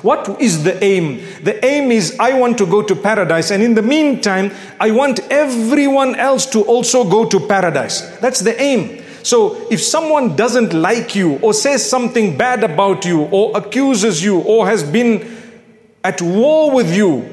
What is the aim? The aim is I want to go to paradise, and in the meantime, I want everyone else to also go to paradise. That's the aim. So if someone doesn't like you, or says something bad about you, or accuses you, or has been at war with you,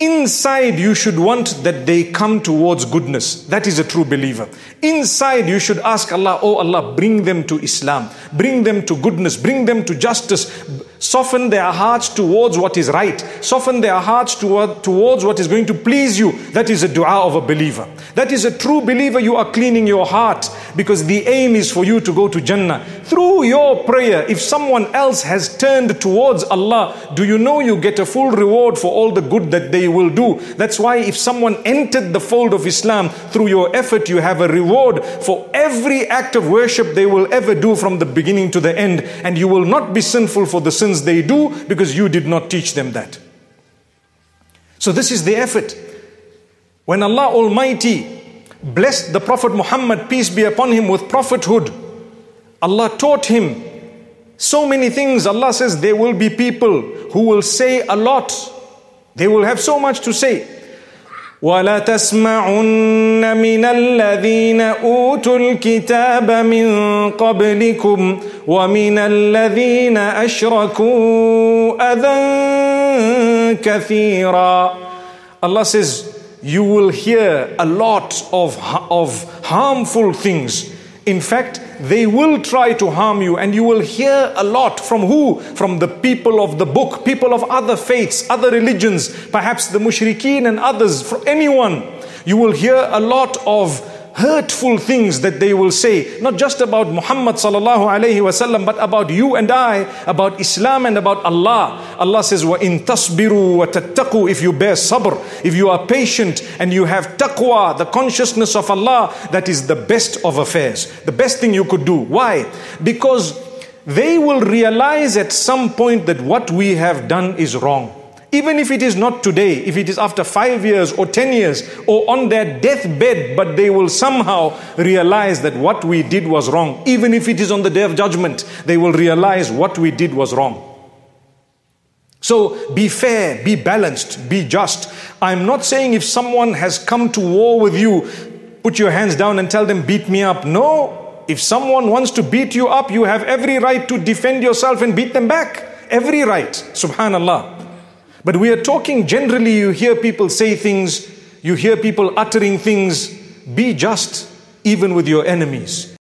Inside, you should want that they come towards goodness. That is a true believer. Inside, you should ask Allah, Oh Allah, bring them to Islam, bring them to goodness, bring them to justice, soften their hearts towards what is right, soften their hearts toward, towards what is going to please you. That is a dua of a believer. That is a true believer. You are cleaning your heart because the aim is for you to go to Jannah. Through your prayer, if someone else has turned towards Allah, do you know you get a full reward for all the good that they will do? That's why if someone entered the fold of Islam through your effort, you have a reward for every act of worship they will ever do from the beginning to the end. And you will not be sinful for the sins they do because you did not teach them that. So this is the effort. When Allah Almighty blessed the Prophet Muhammad, peace be upon him, with prophethood, Allah taught him so many things. Allah says there will be people who will say a lot. They will have so much to say. ولتسمعن من الذين اوتوا الكتاب من قبلكم ومن الذين اشركوا اذى كثيرا Allah says you will hear a lot of, of harmful things. In fact, they will try to harm you, and you will hear a lot from who? From the people of the book, people of other faiths, other religions, perhaps the mushrikeen and others, from anyone. You will hear a lot of hurtful things that they will say, not just about Muhammad sallallahu alayhi wasallam, but about you and I, about Islam and about Allah. Allah says, "Wa in tasbiru wa. If you bear sabr, if you are patient and you have taqwa, the consciousness of Allah, that is the best of affairs, the best thing you could do. Why? Because they will realize at some point that what we have done is wrong. Even if it is not today, if it is after five years or ten years or on their deathbed, but they will somehow realize that what we did was wrong. Even if it is on the day of judgment, they will realize what we did was wrong. So be fair, be balanced, be just. I'm not saying if someone has come to war with you, put your hands down and tell them, beat me up. No. If someone wants to beat you up, you have every right to defend yourself and beat them back. Every right. Subhanallah. But we are talking generally, you hear people say things, you hear people uttering things. Be just even with your enemies.